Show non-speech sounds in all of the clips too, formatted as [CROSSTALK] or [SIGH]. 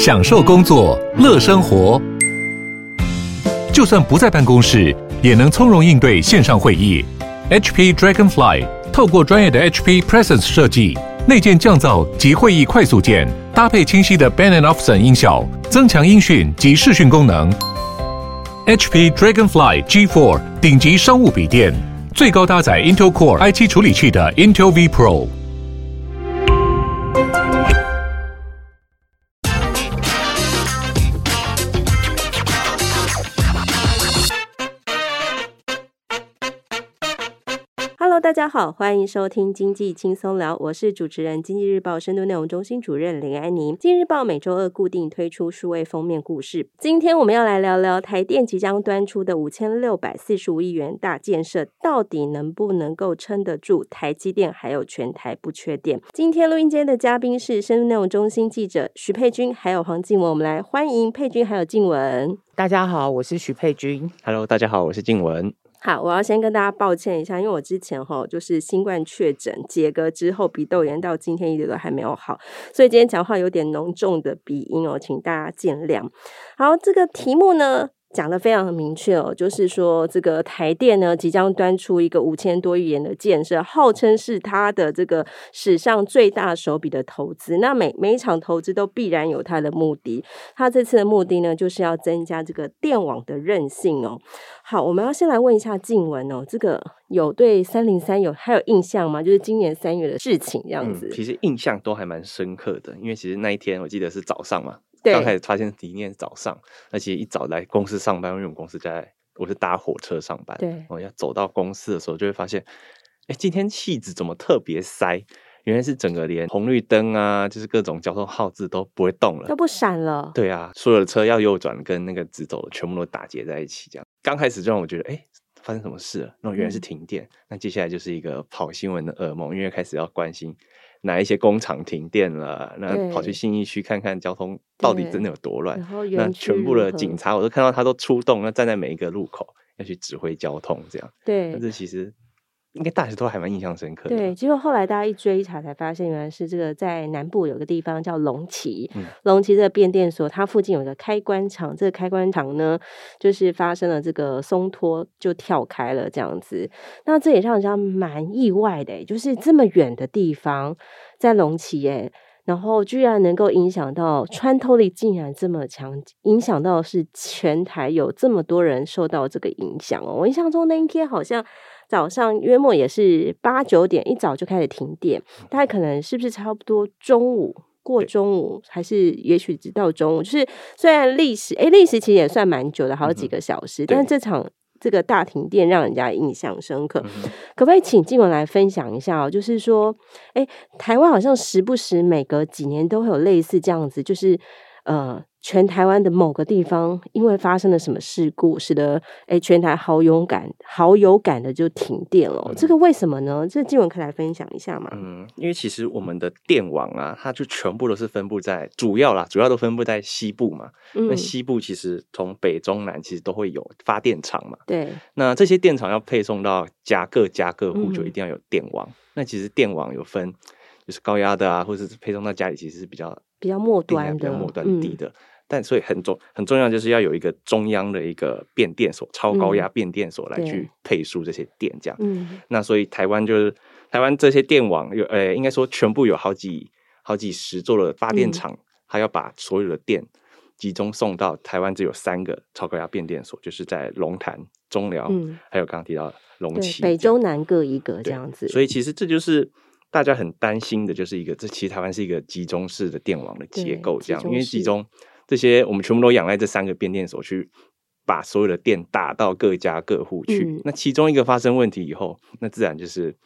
享受工作，乐生活。就算不在办公室，也能从容应对线上会议。HP Dragonfly 透过专业的 HP Presence 设计，内建降噪及会议快速键，搭配清晰的 Bang & Olufsen 音效，增强音讯及视讯功能。HP Dragonfly G4 顶级商务笔电，最高搭载 Intel Core i7 处理器的 Intel V Pro。大家好，欢迎收听经济轻松聊，我是主持人、经济日报深度内容中心主任林安妮。经济日报每周二固定推出数位封面故事，今天我们要来聊聊台电即将端出的五千六百四十五亿元大建设，到底能不能够撑得住台积电还有全台不缺电？今天录音间的嘉宾是深度内容中心记者许佩君，还有黄静文，我们来欢迎佩君还有静文。大家好，我是许佩君。Hello，大家好，我是静文。好，我要先跟大家抱歉一下，因为我之前哈就是新冠确诊解隔之后，鼻窦炎到今天一直都还没有好，所以今天讲话有点浓重的鼻音哦，请大家见谅。好，这个题目呢，讲的非常的明确哦，就是说这个台电呢即将端出一个五千多亿元的建设，号称是它的这个史上最大手笔的投资。那每每一场投资都必然有它的目的，它这次的目的呢就是要增加这个电网的韧性哦。好，我们要先来问一下静文哦，这个有对三零三有还有印象吗？就是今年三月的事情这样子。嗯，其实印象都还蛮深刻的，因为其实那一天我记得是早上嘛。刚开始发现理念早上，而且一早来公司上班，因为我们公司在，我是搭火车上班。对，我要走到公司的时候，就会发现，哎，今天戏子怎么特别塞？原来是整个连红绿灯啊，就是各种交通号志都不会动了，都不闪了。对啊，所有的车要右转跟那个直走的全部都打结在一起，这样。刚开始就让我觉得，哎，发生什么事了？那原来是停电。嗯。那接下来就是一个跑新闻的噩梦，因为开始要关心。哪一些工厂停电了？那跑去信义区看看交通到底真的有多乱？那全部的警察我都看到他都出动，那站在每一个路口要去指挥交通，这样。对，但是其实应该大家都还蛮印象深刻的。对，结果后来大家一追查，才发现原来是这个在南部有个地方叫龙崎，龙、嗯、崎这个变电所，它附近有个开关厂，这个开关厂呢，就是发生了这个松脱就跳开了这样子。那这也让人家蛮意外的，就是这么远的地方。在龙崎耶，然后居然能够影响到穿透力，竟然这么强，影响到是全台有这么多人受到这个影响哦。我印象中那一天好像早上约莫也是八九点，一早就开始停电，大概可能是不是差不多中午过中午，还是也许直到中午？就是虽然历时诶，历时其实也算蛮久的，好几个小时，嗯、但是这场。这个大停电让人家印象深刻，嗯、可不可以请静文来分享一下哦？就是说，哎，台湾好像时不时每隔几年都会有类似这样子，就是呃。全台湾的某个地方，因为发生了什么事故，使得诶全台好勇敢、好有感的就停电了。嗯、这个为什么呢？这静文可以来分享一下吗？嗯，因为其实我们的电网啊，它就全部都是分布在主要啦，主要都分布在西部嘛。嗯、那西部其实从北中南其实都会有发电厂嘛。对。那这些电厂要配送到家各家各户，就一定要有电网。嗯、那其实电网有分，就是高压的啊，或者是配送到家里，其实是比较比较末端的，比较末端低的。嗯但所以很重很重要，就是要有一个中央的一个变电所，超高压变电所来去配输这些电，这样。嗯，那所以台湾就是台湾这些电网有，呃，应该说全部有好几好几十座的发电厂，它、嗯、要把所有的电集中送到台湾，只有三个超高压变电所，就是在龙潭、中寮，嗯、还有刚刚提到的龙崎，北中南各一个这样子。所以其实这就是大家很担心的，就是一个这其实台湾是一个集中式的电网的结构，这样，因为集中。这些我们全部都仰赖这三个变电所去把所有的电打到各家各户去。嗯、那其中一个发生问题以后，那自然就是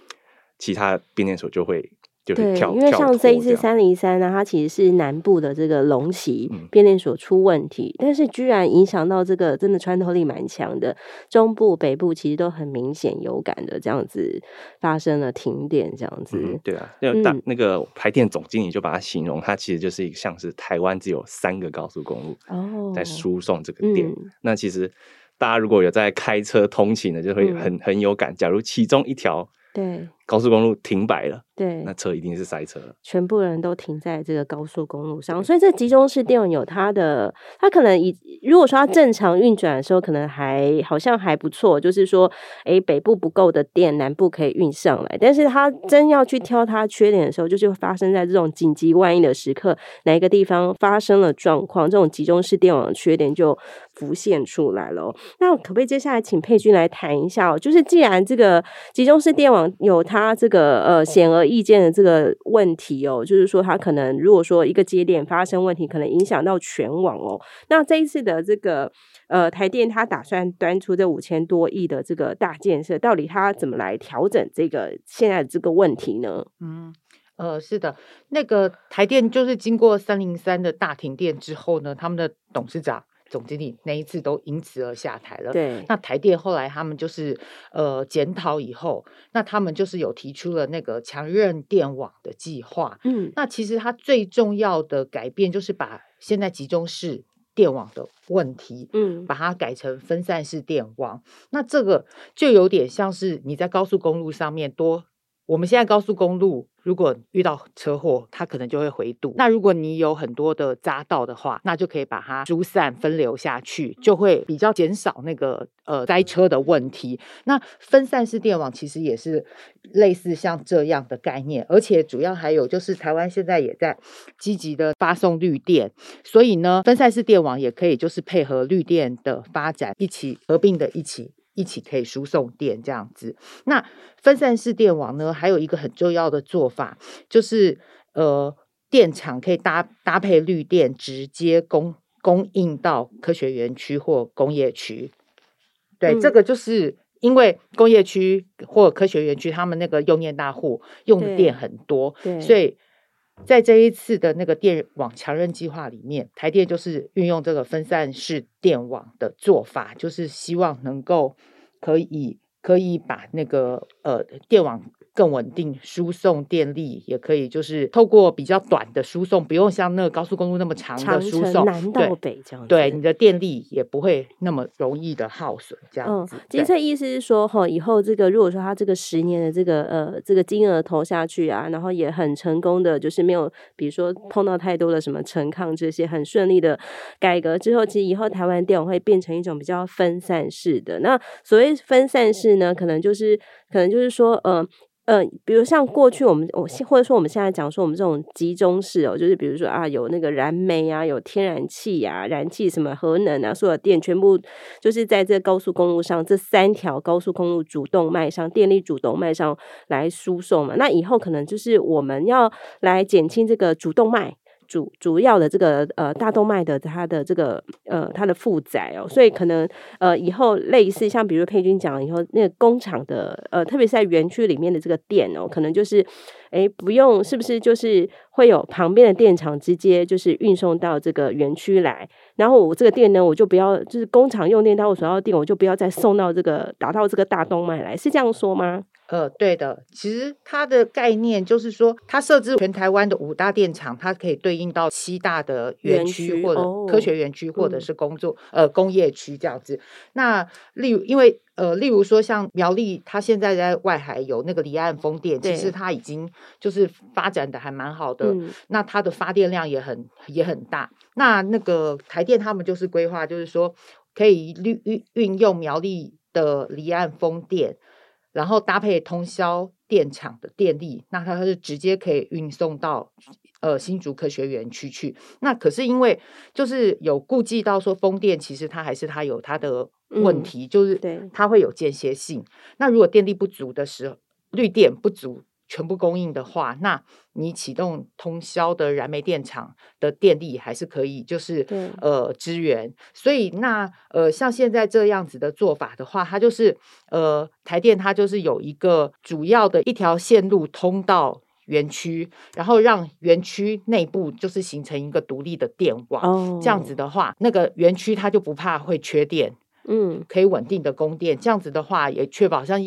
其他变电所就会。对，因为像这一次三零三呢，它其实是南部的这个龙崎变电所出问题，嗯、但是居然影响到这个真的穿透力蛮强的中部、北部，其实都很明显有感的这样子发生了停电这样子。嗯、对啊，那大、嗯、那个台电总经理就把它形容，它其实就是一个像是台湾只有三个高速公路哦，在输送这个电。那其实大家如果有在开车通勤的，就会很、嗯、很有感。假如其中一条。对，高速公路停摆了。对，那车一定是塞车了，全部人都停在这个高速公路上，所以这集中式电网有它的，它可能以如果说它正常运转的时候，可能还好像还不错，就是说，哎，北部不够的电，南部可以运上来，但是它真要去挑它缺点的时候，就是发生在这种紧急万一的时刻，哪一个地方发生了状况，这种集中式电网的缺点就浮现出来了。那可不可以接下来请佩君来谈一下哦？就是既然这个集中式电网有它他这个呃显而易见的这个问题哦，就是说它可能如果说一个节点发生问题，可能影响到全网哦。那这一次的这个呃台电，它打算端出这五千多亿的这个大建设，到底它怎么来调整这个现在这个问题呢？嗯，呃，是的，那个台电就是经过三零三的大停电之后呢，他们的董事长。总经理那一次都因此而下台了。对，那台电后来他们就是呃检讨以后，那他们就是有提出了那个强韧电网的计划。嗯，那其实它最重要的改变就是把现在集中式电网的问题，嗯，把它改成分散式电网。那这个就有点像是你在高速公路上面多。我们现在高速公路，如果遇到车祸，它可能就会回堵。那如果你有很多的匝道的话，那就可以把它疏散分流下去，就会比较减少那个呃塞车的问题。那分散式电网其实也是类似像这样的概念，而且主要还有就是台湾现在也在积极的发送绿电，所以呢，分散式电网也可以就是配合绿电的发展一起合并的一起。一起可以输送电这样子。那分散式电网呢，还有一个很重要的做法，就是呃，电厂可以搭搭配绿电，直接供供应到科学园区或工业区。对，嗯、这个就是因为工业区或科学园区，他们那个用电大户用的电很多，所以。在这一次的那个电网强韧计划里面，台电就是运用这个分散式电网的做法，就是希望能够可以可以把那个呃电网。更稳定输送电力，也可以就是透过比较短的输送，不用像那个高速公路那么长的输送，南到北这样子。对，你的电力也不会那么容易的耗损，这样子。其实这意思是说，哈，以后这个如果说他这个十年的这个呃这个金额投下去啊，然后也很成功的，就是没有比如说碰到太多的什么陈抗这些，很顺利的改革之后，其实以后台湾电网会变成一种比较分散式的。那所谓分散式呢，可能就是可能就是说，呃。嗯、呃，比如像过去我们我或者说我们现在讲说我们这种集中式哦，就是比如说啊，有那个燃煤啊，有天然气啊，燃气什么核能啊，所有电全部就是在这高速公路上这三条高速公路主动脉上，电力主动脉上来输送嘛。那以后可能就是我们要来减轻这个主动脉。主主要的这个呃大动脉的它的这个呃它的负载哦，所以可能呃以后类似像比如佩君讲以后那个工厂的呃特别是在园区里面的这个电哦，可能就是诶不用是不是就是会有旁边的电厂直接就是运送到这个园区来，然后我这个电呢我就不要就是工厂用电到我所要的电我就不要再送到这个打到这个大动脉来，是这样说吗？呃，对的，其实它的概念就是说，它设置全台湾的五大电厂，它可以对应到七大的园区或者科学园区，或者是工作、哦、呃工业区这样子。那例如，因为呃，例如说像苗栗，它现在在外海有那个离岸风电，其实它已经就是发展的还蛮好的。嗯、那它的发电量也很也很大。那那个台电他们就是规划，就是说可以运运运用苗栗的离岸风电。然后搭配通霄电厂的电力，那它是直接可以运送到呃新竹科学园区去。那可是因为就是有顾忌到说风电，其实它还是它有它的问题，嗯、就是它会有间歇性。那如果电力不足的时候，绿电不足。全部供应的话，那你启动通宵的燃煤电厂的电力还是可以，就是呃支援。所以那呃像现在这样子的做法的话，它就是呃台电它就是有一个主要的一条线路通到园区，然后让园区内部就是形成一个独立的电网。哦，这样子的话，那个园区它就不怕会缺电，嗯，可以稳定的供电。这样子的话也确保像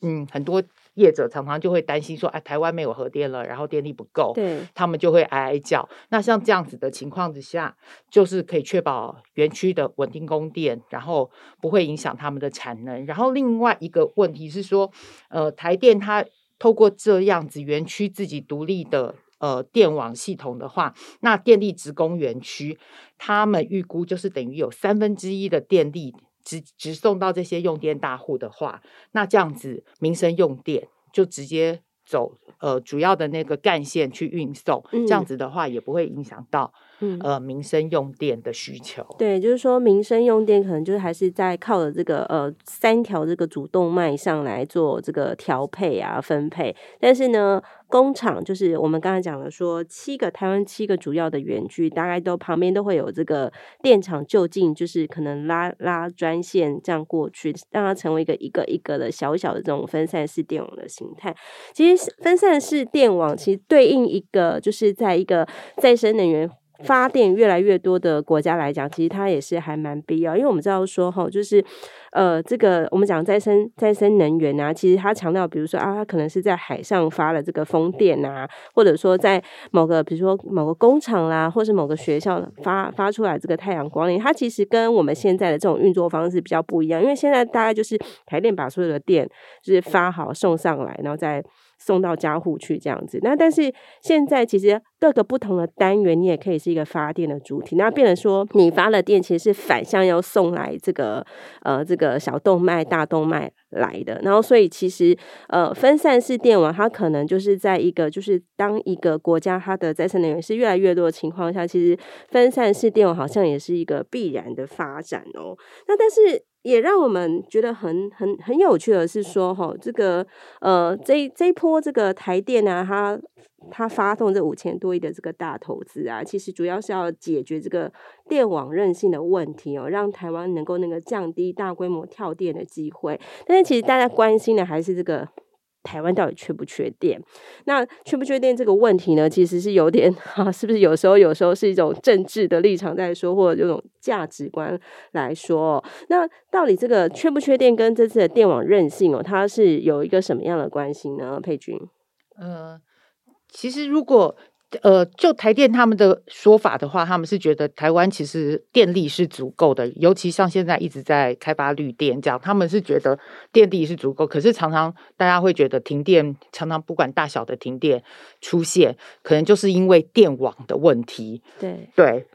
嗯很多。业者常常就会担心说，哎，台湾没有核电了，然后电力不够，对，他们就会哀哀叫。那像这样子的情况之下，就是可以确保园区的稳定供电，然后不会影响他们的产能。然后另外一个问题是说，呃，台电它透过这样子园区自己独立的呃电网系统的话，那电力直供园区，他们预估就是等于有三分之一的电力直直送到这些用电大户的话，那这样子民生用电就直接走呃主要的那个干线去运送，嗯、这样子的话也不会影响到。嗯，呃，民生用电的需求，对，就是说民生用电可能就是还是在靠着这个呃三条这个主动脉上来做这个调配啊分配，但是呢，工厂就是我们刚才讲的说七个台湾七个主要的园区，大概都旁边都会有这个电厂就近，就是可能拉拉专线这样过去，让它成为一个一个一个的小小的这种分散式电网的形态。其实分散式电网其实对应一个就是在一个再生能源。发电越来越多的国家来讲，其实它也是还蛮必要，因为我们知道说哈，就是呃，这个我们讲再生再生能源啊，其实它强调，比如说啊，它可能是在海上发了这个风电啊，或者说在某个比如说某个工厂啦，或是某个学校发发出来这个太阳光电，它其实跟我们现在的这种运作方式比较不一样，因为现在大概就是台电把所有的电就是发好送上来，然后再。送到家户去这样子，那但是现在其实各个不同的单元，你也可以是一个发电的主体。那变成说，你发了电其实是反向要送来这个呃这个小动脉、大动脉来的。然后所以其实呃分散式电网，它可能就是在一个就是当一个国家它的再生能源是越来越多的情况下，其实分散式电网好像也是一个必然的发展哦。那但是。也让我们觉得很很很有趣的是说，哈，这个呃，这这一波这个台电啊，它它发动这五千多亿的这个大投资啊，其实主要是要解决这个电网韧性的问题哦，让台湾能够那个降低大规模跳电的机会。但是其实大家关心的还是这个。台湾到底缺不缺电？那缺不缺电这个问题呢，其实是有点哈、是不是有时候有时候是一种政治的立场在说，或者这种价值观来说？那到底这个缺不缺电跟这次的电网韧性哦，它是有一个什么样的关系呢？佩君，呃，其实如果。呃，就台电他们的说法的话，他们是觉得台湾其实电力是足够的，尤其像现在一直在开发绿电这样，他们是觉得电力是足够。可是常常大家会觉得停电，常常不管大小的停电出现，可能就是因为电网的问题。对对，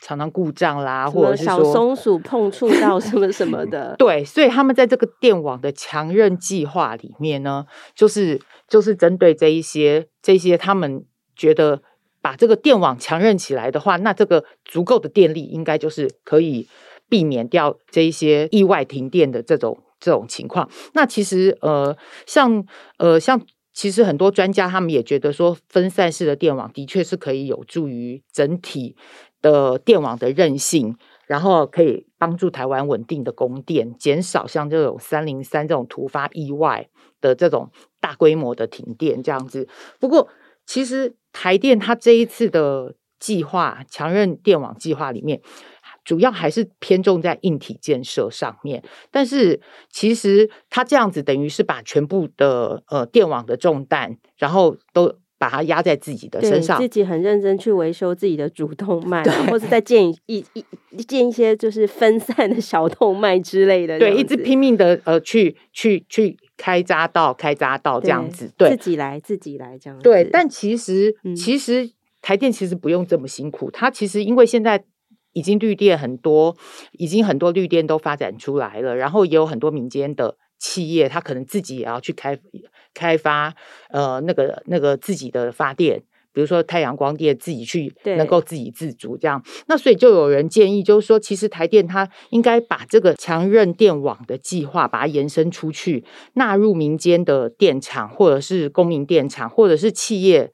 常常故障啦，或者小松鼠碰触到什么什么的。[LAUGHS] 对，所以他们在这个电网的强韧计划里面呢，就是就是针对这一些这一些他们。觉得把这个电网强韧起来的话，那这个足够的电力应该就是可以避免掉这一些意外停电的这种这种情况。那其实呃，像呃像其实很多专家他们也觉得说，分散式的电网的确是可以有助于整体的电网的韧性，然后可以帮助台湾稳定的供电，减少像这种三零三这种突发意外的这种大规模的停电这样子。不过其实。台电它这一次的计划，强韧电网计划里面，主要还是偏重在硬体建设上面。但是其实它这样子等于是把全部的呃电网的重担，然后都把它压在自己的身上，自己很认真去维修自己的主动 [LAUGHS] 脉，或者再建一一建一些就是分散的小动脉之类的，对，一直拼命的呃去去去。开匝道，开匝道这样子，对，自己来，自己来这样子。对，但其实，嗯、其实台电其实不用这么辛苦。它其实因为现在已经绿电很多，已经很多绿电都发展出来了，然后也有很多民间的企业，它可能自己也要去开开发，呃，那个那个自己的发电。比如说太阳光电自己去能够自给自足这样，那所以就有人建议，就是说其实台电它应该把这个强韧电网的计划把它延伸出去，纳入民间的电厂或者是公民电厂或者是企业，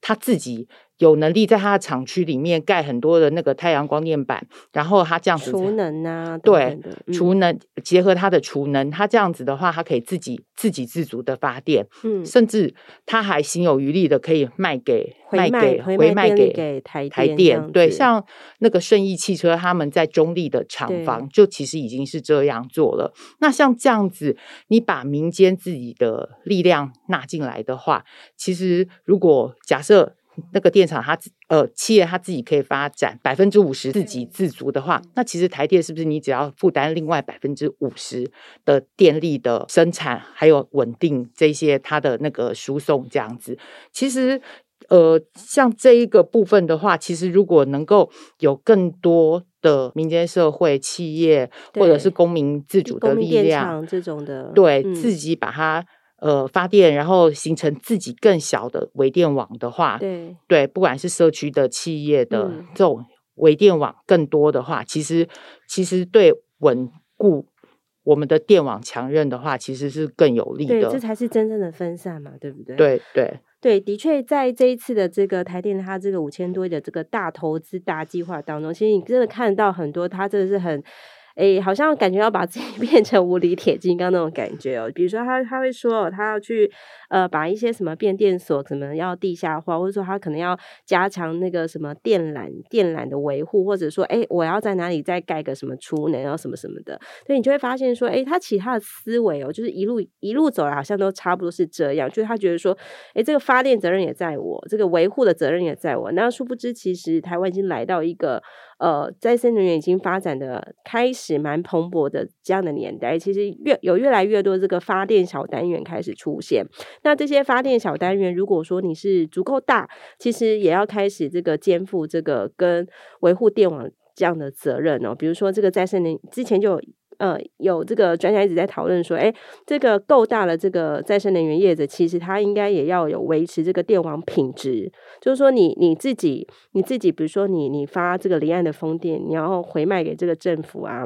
它自己。有能力在他的厂区里面盖很多的那个太阳光电板，然后他这样子储能啊，对，储能结合他的储能，他这样子的话，他可以自己自给自足的发电，嗯，甚至他还心有余力的可以卖给卖给回卖给台台电，对，像那个顺义汽车他们在中立的厂房就其实已经是这样做了。那像这样子，你把民间自己的力量纳进来的话，其实如果假设。那个电厂它呃企业它自己可以发展百分之五十自给自足的话，那其实台电是不是你只要负担另外百分之五十的电力的生产，还有稳定这些它的那个输送这样子？其实呃像这一个部分的话，其实如果能够有更多的民间社会企业或者是公民自主的力量这种的，对、嗯、自己把它。呃，发电然后形成自己更小的微电网的话，对对，不管是社区的、企业的、嗯、这种微电网更多的话，其实其实对稳固我们的电网强韧的话，其实是更有利的。对，这才是真正的分散嘛，对不对？对对对，的确，在这一次的这个台电它这个五千多亿的这个大投资大计划当中，其实你真的看到很多，它真的是很。哎，好像感觉要把自己 [LAUGHS] 变成无敌铁金刚那种感觉哦。比如说他，他会说，他要去呃，把一些什么变电所可能要地下化，或者说他可能要加强那个什么电缆、电缆的维护，或者说，哎，我要在哪里再盖个什么储能，然后什么什么的。所以你就会发现说，哎，他其他的思维哦，就是一路一路走来，好像都差不多是这样。就是他觉得说，哎，这个发电责任也在我，这个维护的责任也在我。那殊不知，其实台湾已经来到一个。呃，再生能源已经发展的开始蛮蓬勃的这样的年代，其实越有越来越多这个发电小单元开始出现。那这些发电小单元，如果说你是足够大，其实也要开始这个肩负这个跟维护电网这样的责任哦。比如说这个再生能之前就有。呃，有这个专家一直在讨论说，哎，这个够大了，这个再生能源业者其实他应该也要有维持这个电网品质，就是说你你自己你自己，比如说你你发这个离岸的风电，你要回卖给这个政府啊。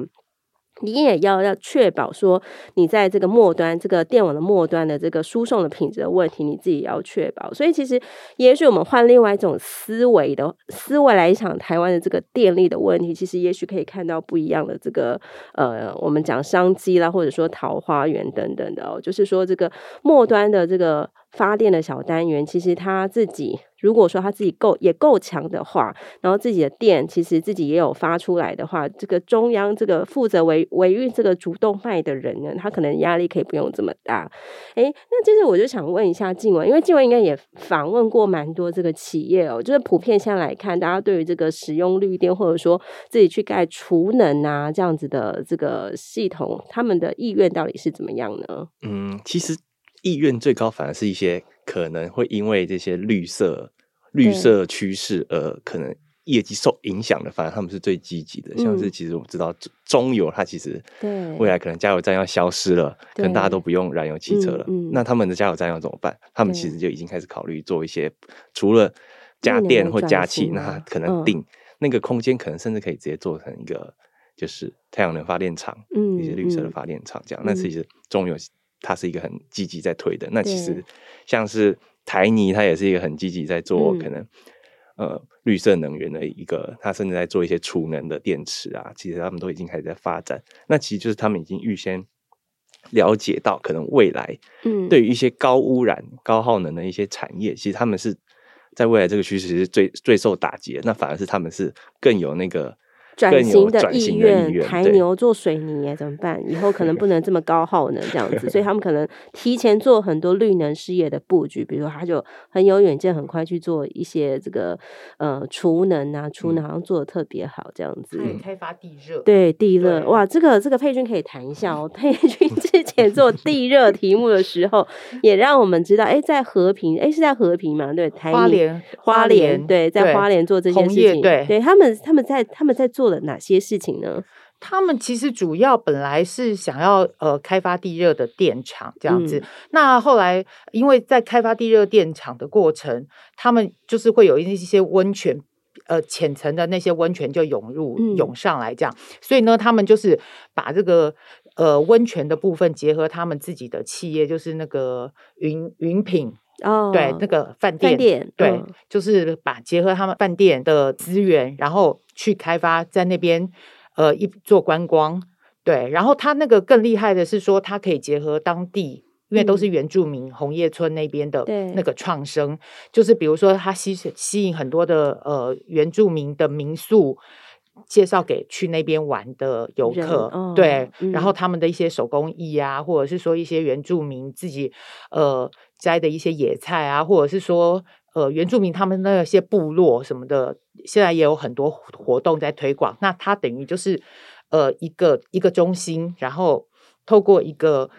你也要要确保说，你在这个末端，这个电网的末端的这个输送的品质的问题，你自己要确保。所以其实，也许我们换另外一种思维的思维来想台湾的这个电力的问题，其实也许可以看到不一样的这个呃，我们讲商机啦，或者说桃花源等等的哦，就是说这个末端的这个。发电的小单元，其实他自己如果说他自己够也够强的话，然后自己的电其实自己也有发出来的话，这个中央这个负责维维运这个主动脉的人呢，他可能压力可以不用这么大。诶，那就是我就想问一下静文，因为静文应该也访问过蛮多这个企业哦，就是普遍下来看，大家对于这个使用绿电或者说自己去盖储能啊这样子的这个系统，他们的意愿到底是怎么样呢？嗯，其实。意愿最高，反而是一些可能会因为这些绿色绿色趋势而可能业绩受影响的，反而他们是最积极的。像是其实我们知道中油，它其实未来可能加油站要消失了，可能大家都不用燃油汽车了。那他们的加油站要怎么办？他们其实就已经开始考虑做一些除了加电或加气，那可能定那个空间，可能甚至可以直接做成一个就是太阳能发电厂，一些绿色的发电厂这样。那其实中油。它是一个很积极在推的，那其实像是台泥，它也是一个很积极在做可能、嗯、呃绿色能源的一个，它甚至在做一些储能的电池啊，其实他们都已经开始在发展。那其实就是他们已经预先了解到，可能未来嗯对于一些高污染、高耗能的一些产业，其实他们是在未来这个趋势是最最受打击的，那反而是他们是更有那个。转型的意愿，台牛做水泥怎么办？以后可能不能这么高耗能这样子，所以他们可能提前做很多绿能事业的布局，比如说他就很有远见，很快去做一些这个呃储能啊，储能好像做的特别好这样子。开发地热，对地热哇，这个这个佩君可以谈一下哦。佩君之前做地热题目的时候，也让我们知道，哎，在和平，哎是在和平嘛？对，台花莲花莲对，在花莲做这件事情，对，对他们他们在他们在做。做了哪些事情呢？他们其实主要本来是想要呃开发地热的电厂这样子，嗯、那后来因为在开发地热电厂的过程，他们就是会有一些温泉呃浅层的那些温泉就涌入涌、嗯、上来这样，所以呢，他们就是把这个呃温泉的部分结合他们自己的企业，就是那个云云品。哦，对，那个饭店，饭店对，嗯、就是把结合他们饭店的资源，然后去开发在那边，呃，一做观光，对，然后他那个更厉害的是说，他可以结合当地，因为都是原住民红叶村那边的那个创生，嗯、就是比如说他吸吸引很多的呃原住民的民宿。介绍给去那边玩的游客，哦、对，嗯、然后他们的一些手工艺啊，或者是说一些原住民自己呃摘的一些野菜啊，或者是说呃原住民他们那些部落什么的，现在也有很多活动在推广。那它等于就是呃一个一个中心，然后透过一个。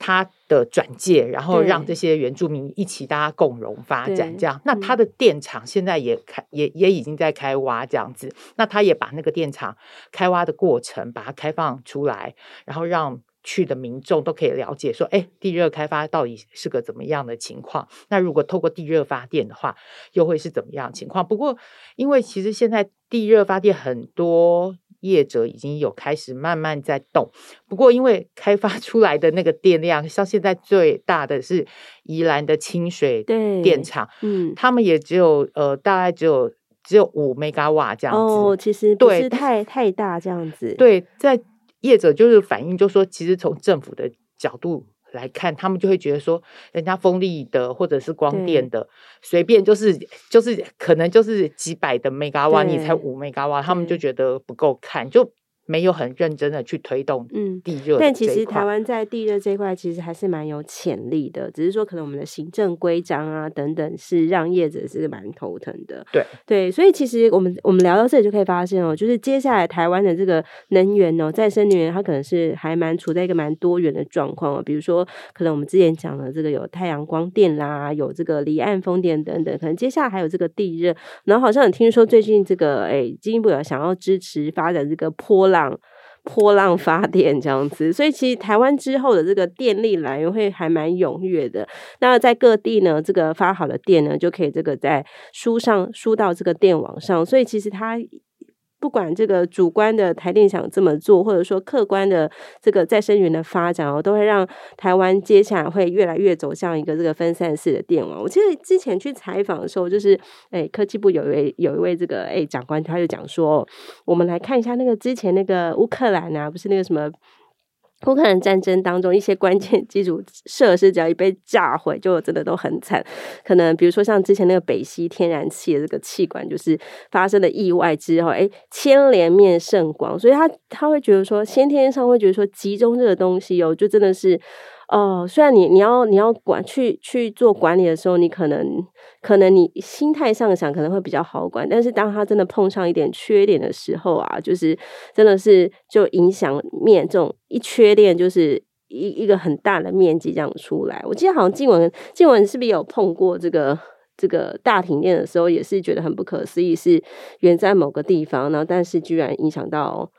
他的转介，然后让这些原住民一起大家共荣发展，这样。那他的电厂现在也开，也也已经在开挖这样子。那他也把那个电厂开挖的过程把它开放出来，然后让去的民众都可以了解说，哎，地热开发到底是个怎么样的情况？那如果透过地热发电的话，又会是怎么样的情况？不过，因为其实现在地热发电很多。业者已经有开始慢慢在动，不过因为开发出来的那个电量，像现在最大的是宜兰的清水电厂，嗯，他们也只有呃大概只有只有五 mega 瓦这样子，哦，其实不是太太大这样子，对，在业者就是反映，就说其实从政府的角度。来看，他们就会觉得说，人家风力的或者是光电的，随便就是就是可能就是几百的 mega 瓦，你才五 mega 瓦，他们就觉得不够看，就。没有很认真的去推动地热，但其实台湾在地热这一块其实还是蛮有潜力的，只是说可能我们的行政规章啊等等是让业者是蛮头疼的。对对，所以其实我们我们聊到这里就可以发现哦，就是接下来台湾的这个能源哦，再生能源它可能是还蛮处在一个蛮多元的状况哦，比如说可能我们之前讲的这个有太阳光电啦，有这个离岸风电等等，可能接下来还有这个地热，然后好像有听说最近这个哎，经济部有想要支持发展这个波浪。浪波浪发电这样子，所以其实台湾之后的这个电力来源会还蛮踊跃的。那在各地呢，这个发好的电呢，就可以这个在输上输到这个电网上，所以其实它。不管这个主观的台电想这么做，或者说客观的这个再生源的发展哦，都会让台湾接下来会越来越走向一个这个分散式的电网。我记得之前去采访的时候，就是诶科技部有一位有一位这个诶长官，他就讲说，我们来看一下那个之前那个乌克兰啊，不是那个什么。乌克兰战争当中，一些关键基础设施只要一被炸毁，就真的都很惨。可能比如说像之前那个北溪天然气的这个气管，就是发生了意外之后，哎，牵连面甚广，所以他他会觉得说，先天上会觉得说，集中这个东西哦，就真的是。哦，虽然你你要你要管去去做管理的时候，你可能可能你心态上想可能会比较好管，但是当他真的碰上一点缺点的时候啊，就是真的是就影响面这种一缺点就是一一个很大的面积这样出来。我记得好像静文静文是不是有碰过这个这个大停电的时候，也是觉得很不可思议，是远在某个地方，然后但是居然影响到。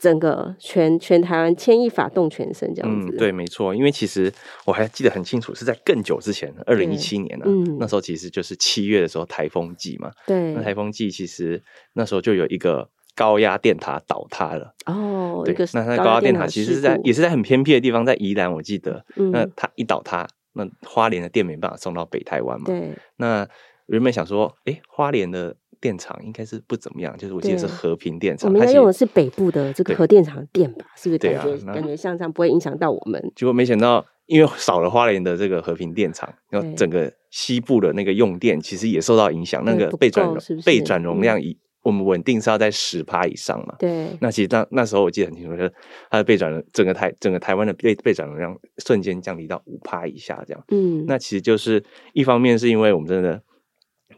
整个全全台湾牵一发动全身这样子，嗯，对，没错。因为其实我还记得很清楚，是在更久之前，二零一七年呢、啊嗯，那时候其实就是七月的时候，台风季嘛。对，那台风季其实那时候就有一个高压电塔倒塌了。哦，对，那它高压电塔其实是在也是在很偏僻的地方，在宜兰，我记得。嗯，那它一倒塌，那花莲的电没办法送到北台湾嘛。对，那原本想说，哎，花莲的。电厂应该是不怎么样，就是我记得是和平电厂。我们用的是北部的这个核电厂的电吧？是不是感觉？对啊，感觉像这样不会影响到我们。结果没想到，因为少了花莲的这个和平电厂，然后整个西部的那个用电其实也受到影响。那个被转被转容量以我们稳定是要在十趴以上嘛？对。那其实那那时候我记得很清楚，就是它的备转整个台整个台湾的备备转容量瞬间降低到五趴以下，这样。嗯。那其实就是一方面是因为我们真的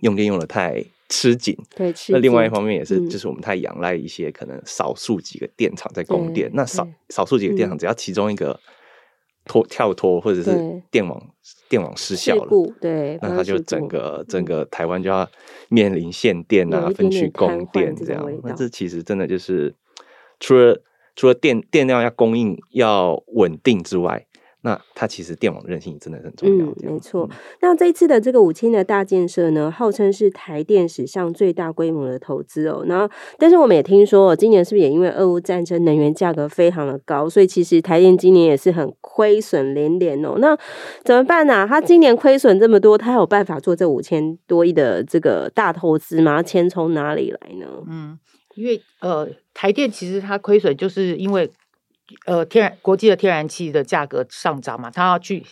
用电用的太。吃紧，对，那另外一方面也是，就是我们太仰赖一些可能少数几个电厂在供电。那少少数几个电厂，只要其中一个脱跳脱或者是电网电网失效了，对，那它就整个整个台湾就要面临限电啊，分区供电这样。那这其实真的就是除了除了电电量要供应要稳定之外。那它其实电网韧性真的很重要。嗯，没错。那这一次的这个五千的大建设呢，号称是台电史上最大规模的投资哦。然后，但是我们也听说，今年是不是也因为俄乌战争，能源价格非常的高，所以其实台电今年也是很亏损连连哦。那怎么办呢？啊？他今年亏损这么多，他有办法做这五千多亿的这个大投资吗？钱从哪里来呢？嗯，因为呃，台电其实它亏损就是因为。呃，天然国际的天然气的价格上涨嘛，他要去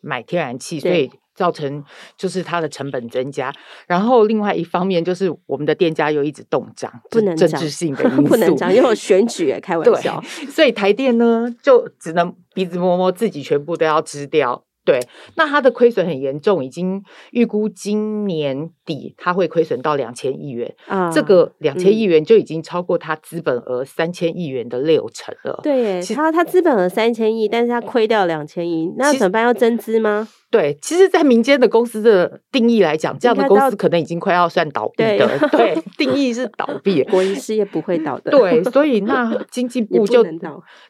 买天然气，所以造成就是它的成本增加。然后另外一方面就是我们的电价又一直动涨，不能政治性的 [LAUGHS] 因素，不能涨，因为选举，[LAUGHS] 开玩笑。所以台电呢就只能鼻子摸摸，自己全部都要吃掉。对，那它的亏损很严重，已经预估今年底它会亏损到两千亿元啊，这个两千亿元就已经超过它资本额三千亿元的六成了。嗯、对，它它资本额三千亿，但是它亏掉两千亿，那怎么办？要增资吗？对，其实，在民间的公司的定义来讲，这样的公司可能已经快要算倒闭的。对，对，定义是倒闭，[LAUGHS] 国营事业不会倒的。对，所以那经济部就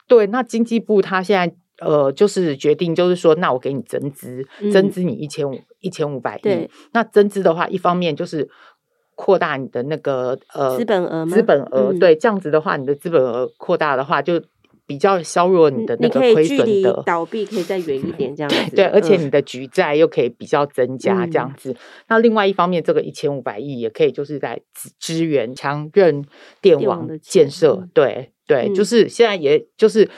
对，那经济部他现在呃，就是决定，就是说，那我给你增资，嗯、增资你一千五一千五百亿。那增资的话，一方面就是扩大你的那个呃资本额，资本额、嗯、对，这样子的话，你的资本额扩大的话就。比较削弱你的那个亏损的倒闭可以再远一点，[LAUGHS] 这样子对，而且你的举债又可以比较增加这样子。嗯、那另外一方面，这个一千五百亿也可以就是在支援强韧电网的建设，对对，嗯、就是现在也就是。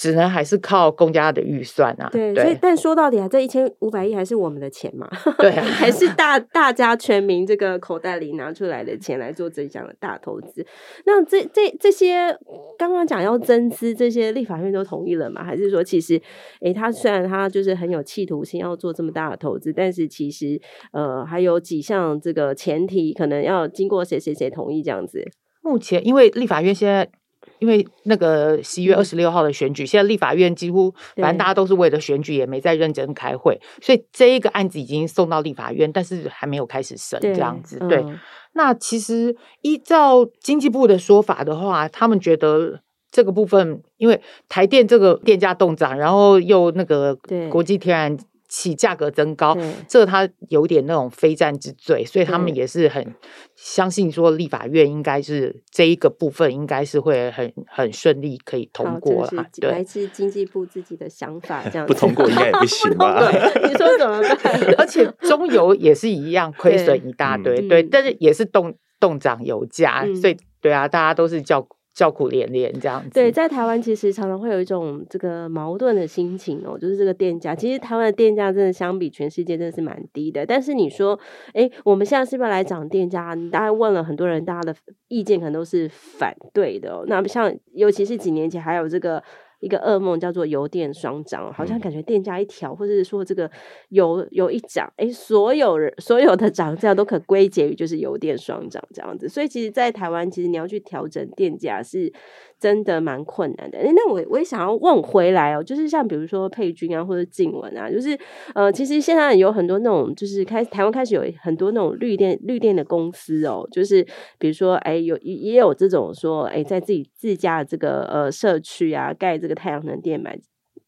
只能还是靠公家的预算啊。对，对，所以但说到底啊，这一千五百亿还是我们的钱嘛。[LAUGHS] 对、啊，还是大大家全民这个口袋里拿出来的钱来做这项的大投资。那这这这些刚刚讲要增资，这些立法院都同意了吗？还是说其实，诶，他虽然他就是很有企图心要做这么大的投资，但是其实呃还有几项这个前提可能要经过谁谁谁同意这样子。目前因为立法院现在。因为那个十一月二十六号的选举，嗯、现在立法院几乎反正大家都是为了选举，也没在认真开会，所以这一个案子已经送到立法院，但是还没有开始审这样子。对，嗯、那其实依照经济部的说法的话，他们觉得这个部分，因为台电这个电价动涨，然后又那个国际天然。起价格增高，对这他有点那种非战之罪，所以他们也是很相信说立法院应该是这一个部分应该是会很很顺利可以通过了。对，来自经济部自己的想法，[LAUGHS] 这样不通过应该也不行吧？对，你说怎么办？[LAUGHS] 而且中油也是一样亏损一大堆，对，但是也是动动涨油价，嗯、所以对啊，大家都是叫。叫苦连连这样子，对，在台湾其实常常会有一种这个矛盾的心情哦，就是这个电价，其实台湾的电价真的相比全世界真的是蛮低的。但是你说，哎，我们现在是不是要来涨电价？你大概问了很多人，大家的意见可能都是反对的哦。那像尤其是几年前还有这个。一个噩梦叫做油电双涨，好像感觉电价一调，或者是说这个油油一涨，哎，所有人所有的涨价都可归结于就是油电双涨这样子。所以其实，在台湾，其实你要去调整电价是真的蛮困难的。哎，那我我也想要问回来哦，就是像比如说佩君啊，或者静文啊，就是呃，其实现在有很多那种，就是开台湾开始有很多那种绿电绿电的公司哦，就是比如说哎，有也有这种说哎，在自己自家的这个呃社区啊盖。这个太阳能电板，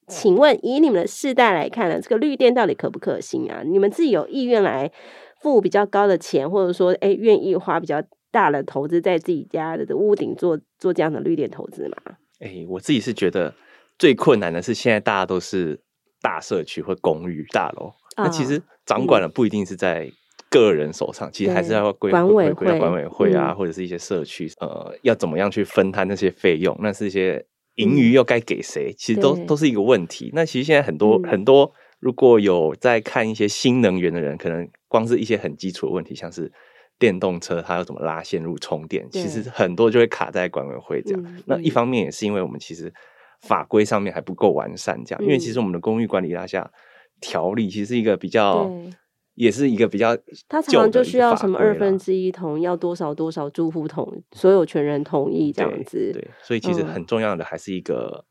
请问以你们的世代来看呢，这个绿电到底可不可行啊？你们自己有意愿来付比较高的钱，或者说，哎，愿意花比较大的投资在自己家的屋顶做做这样的绿电投资吗？哎，我自己是觉得最困难的是现在大家都是大社区或公寓大楼，哦、那其实掌管的不一定是在个人手上，嗯、其实还是要归管委会、管委会啊，嗯、或者是一些社区，呃，要怎么样去分摊那些费用？那是一些。盈余又该给谁？其实都都是一个问题。那其实现在很多、嗯、很多，如果有在看一些新能源的人，可能光是一些很基础的问题，像是电动车它要怎么拉线入充电，其实很多就会卡在管委会这样。嗯、那一方面也是因为我们其实法规上面还不够完善，这样。嗯、因为其实我们的公寓管理大厦条例其实是一个比较。也是一个比较，他常常就需要什么二分之一同，要多少多少住户同所有权人同意这样子对。对，所以其实很重要的还是一个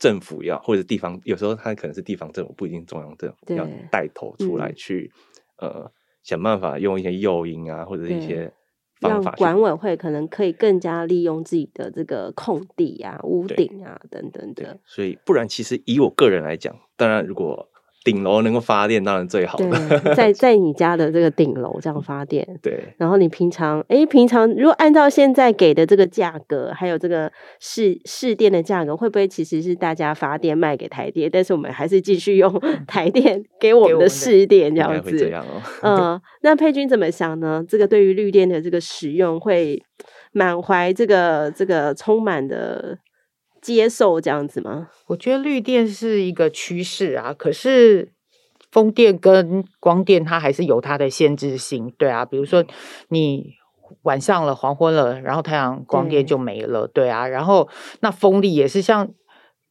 政府要、嗯、或者地方，有时候它可能是地方政府，不一定中央政府要带头出来去、嗯、呃想办法用一些诱因啊，或者一些方法，让管委会可能可以更加利用自己的这个空地啊、屋顶啊等等的。所以不然，其实以我个人来讲，当然如果。顶楼能够发电当然最好了，[LAUGHS] 在在你家的这个顶楼这样发电，对。然后你平常，哎、欸，平常如果按照现在给的这个价格，还有这个市市电的价格，会不会其实是大家发电卖给台电，但是我们还是继续用 [LAUGHS] 台电给我们的市电这样子？这样哦。嗯，那佩君怎么想呢？这个对于绿电的这个使用，会满怀这个这个充满的。接受这样子吗？我觉得绿电是一个趋势啊，可是风电跟光电它还是有它的限制性，对啊，比如说你晚上了、黄昏了，然后太阳光电就没了，对，对啊，然后那风力也是像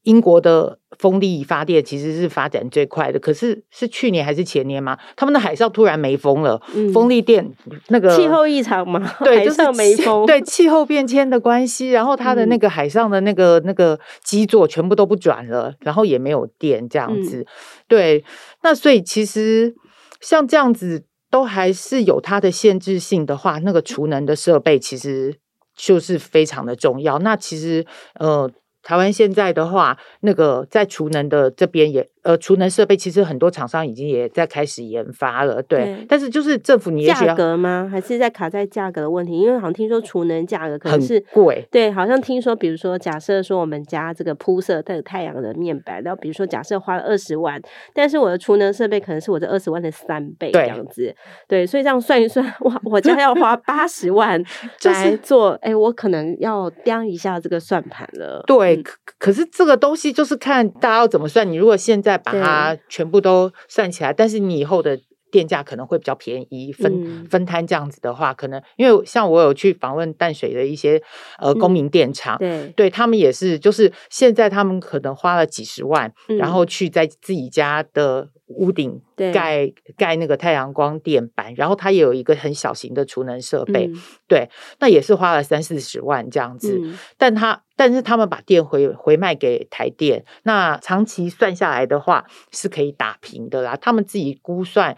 英国的风力发电其实是发展最快的，可是是去年还是前年吗？他们的海上突然没风了，嗯、风力电那个气候异常嘛，[LAUGHS] 对，就是没风，对气候变迁的关系，然后它的那个海上的那个、嗯、那个基座全部都不转了，然后也没有电这样子，嗯、对，那所以其实像这样子都还是有它的限制性的话，那个储能的设备其实就是非常的重要。那其实呃。台湾现在的话，那个在储能的这边也。呃，储能设备其实很多厂商已经也在开始研发了，对。对，但是就是政府你也价格吗？还是在卡在价格的问题？因为好像听说储能价格可能是贵。对，好像听说，比如说假设说我们家这个铺设的太阳的面板，然后比如说假设花了二十万，但是我的储能设备可能是我这二十万的三倍这样子。对，对，所以这样算一算，哇，我家要花八十万 [LAUGHS] 来做，哎、就是欸，我可能要掂一下这个算盘了。对，嗯、可是这个东西就是看大家要怎么算。你如果现在再把它全部都算起来，但是你以后的电价可能会比较便宜，分、嗯、分摊这样子的话，可能因为像我有去访问淡水的一些呃公民电厂，嗯、对，对他们也是，就是现在他们可能花了几十万，嗯、然后去在自己家的屋顶盖盖那个太阳光电板，然后它也有一个很小型的储能设备，嗯、对，那也是花了三四十万这样子，嗯、但他。但是他们把电回回卖给台电，那长期算下来的话是可以打平的啦。他们自己估算，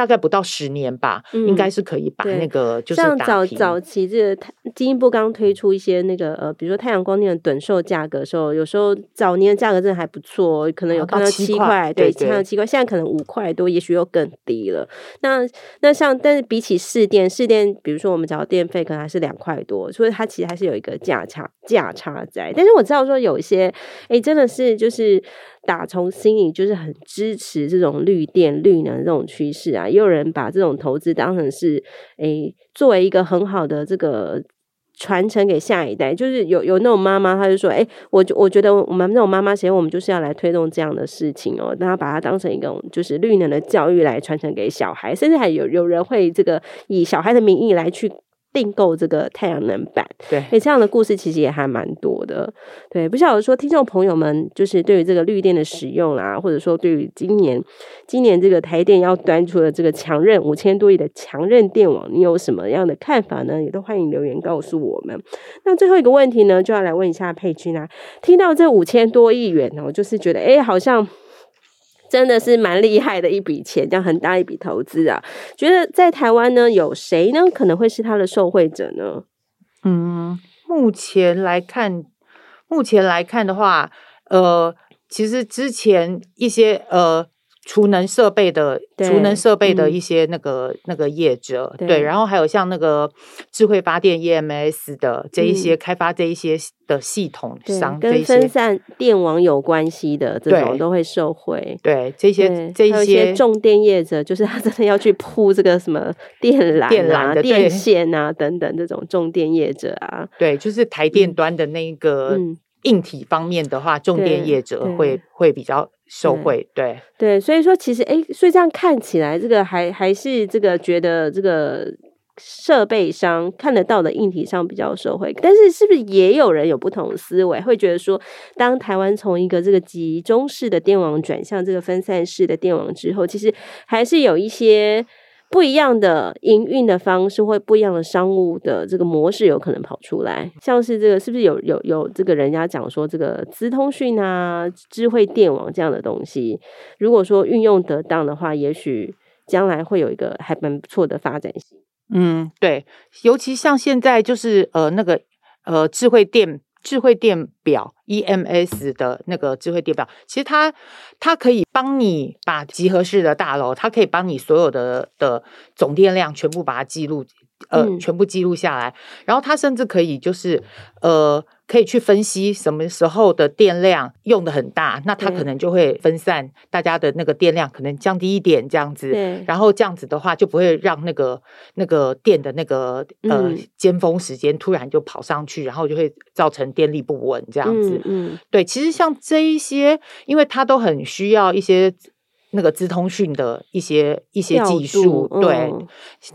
大概不到十年吧，嗯、应该是可以把那个就是。像早早期这个基因部刚推出一些那个呃，比如说太阳光电的短售价格的时候，有时候早年的价格真的还不错，可能有看到七块，对，看到七块，现在可能五块多，也许又更低了。那那像，但是比起市电，市电比如说我们缴电费可能还是两块多，所以它其实还是有一个价差价差。在，但是我知道说有一些，哎、欸，真的是就是打从心里就是很支持这种绿电绿能这种趋势啊，也有人把这种投资当成是，哎、欸，作为一个很好的这个传承给下一代。就是有有那种妈妈，她就说，哎、欸，我我觉得我们那种妈妈，其实我们就是要来推动这样的事情哦，让她把它当成一种就是绿能的教育来传承给小孩，甚至还有有人会这个以小孩的名义来去。订购这个太阳能板，对，诶，这样的故事其实也还蛮多的，对。不晓得说听众朋友们，就是对于这个绿电的使用啦，或者说对于今年今年这个台电要端出的这个强韧五千多亿的强韧电网，你有什么样的看法呢？也都欢迎留言告诉我们。那最后一个问题呢，就要来问一下佩君啊，听到这五千多亿元哦，就是觉得诶，好像。真的是蛮厉害的一笔钱，这样很大一笔投资啊！觉得在台湾呢，有谁呢可能会是他的受惠者呢？嗯，目前来看，目前来看的话，呃，其实之前一些呃。储能设备的储能设备的一些那个、嗯、那个业者，对，对，然后还有像那个智慧发电 EMS 的这一些、嗯、开发这一些的系统商，跟分散电网有关系的这种都会受惠。对，这些这一些重电业者，就是 [LAUGHS] 他真的要去铺这个什么电缆、啊、电缆的电线啊等等这种重电业者啊，对，就是台电端的那个硬体方面的话，嗯、重电业者会会比较。受贿，对对，所以说其实哎，所以这样看起来，这个还还是这个觉得这个设备商看得到的硬体上比较受贿，但是是不是也有人有不同的思维，会觉得说，当台湾从一个这个集中式的电网转向这个分散式的电网之后，其实还是有一些。不一样的营运的方式，或不一样的商务的这个模式，有可能跑出来。像是这个，是不是有有有这个人家讲说，这个资通讯啊、智慧电网这样的东西，如果说运用得当的话，也许将来会有一个还蛮不错的发展性。嗯，对，尤其像现在就是呃那个呃智慧电。智慧电表 EMS 的那个智慧电表，其实它它可以帮你把集合式的大楼，它可以帮你所有的的总电量全部把它记录。呃，全部记录下来，然后它甚至可以就是呃，可以去分析什么时候的电量用的很大，那它可能就会分散大家的那个电量，可能降低一点这样子。对。然后这样子的话，就不会让那个那个电的那个呃尖峰时间突然就跑上去，然后就会造成电力不稳这样子。嗯。对，其实像这一些，因为它都很需要一些。那个资通讯的一些一些技术，嗯、对，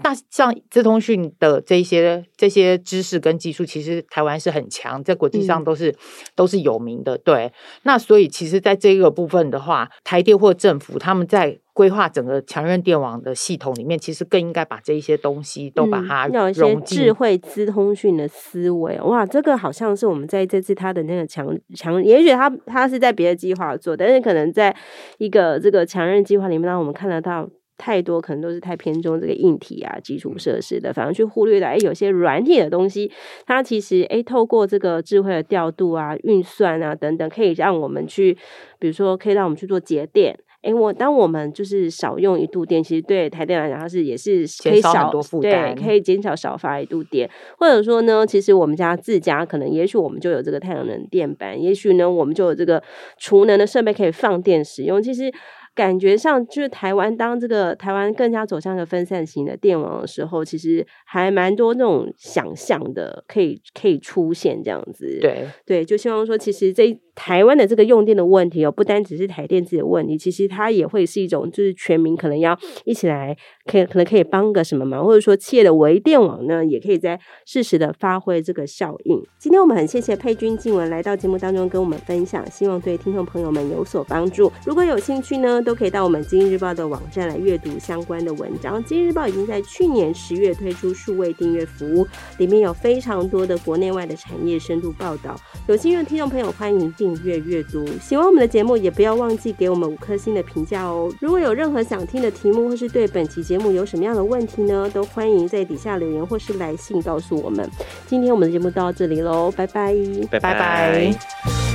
那像资通讯的这些这些知识跟技术，其实台湾是很强，在国际上都是、嗯、都是有名的。对，那所以其实在这个部分的话，台电或政府他们在规划整个强韧电网的系统里面，其实更应该把这一些东西都把它融进、嗯、智慧资通讯的思维。哇，这个好像是我们在这次他的那个强强，也许他他是在别的计划做，但是可能在一个这个强韧计划里面，让我们看得到太多，可能都是太偏重这个硬体啊基础设施的，反而去忽略了哎，有些软体的东西，它其实哎，透过这个智慧的调度啊、运算啊等等，可以让我们去，比如说可以让我们去做节电。哎，我当我们就是少用一度电，其实对台电来讲，它是也是可以少，对，可以减少少发一度电。或者说呢，其实我们家自家可能，也许我们就有这个太阳能电板，也许呢，我们就有这个储能的设备可以放电使用。其实。感觉上就是台湾，当这个台湾更加走向一个分散型的电网的时候，其实还蛮多那种想象的，可以可以出现这样子。对对，就希望说，其实这台湾的这个用电的问题哦，不单只是台电自己的问题，其实它也会是一种，就是全民可能要一起来，可以可能可以帮个什么忙，或者说企业的微电网呢，也可以在适时的发挥这个效应。今天我们很谢谢佩君静文来到节目当中跟我们分享，希望对听众朋友们有所帮助。如果有兴趣呢，都可以到我们《今日报》的网站来阅读相关的文章。《今日报》已经在去年十月推出数位订阅服务，里面有非常多的国内外的产业深度报道。有兴趣的听众朋友，欢迎订阅阅读。喜欢我们的节目，也不要忘记给我们五颗星的评价哦。如果有任何想听的题目，或是对本期节目有什么样的问题呢，都欢迎在底下留言或是来信告诉我们。今天我们的节目到这里喽，拜拜，拜拜。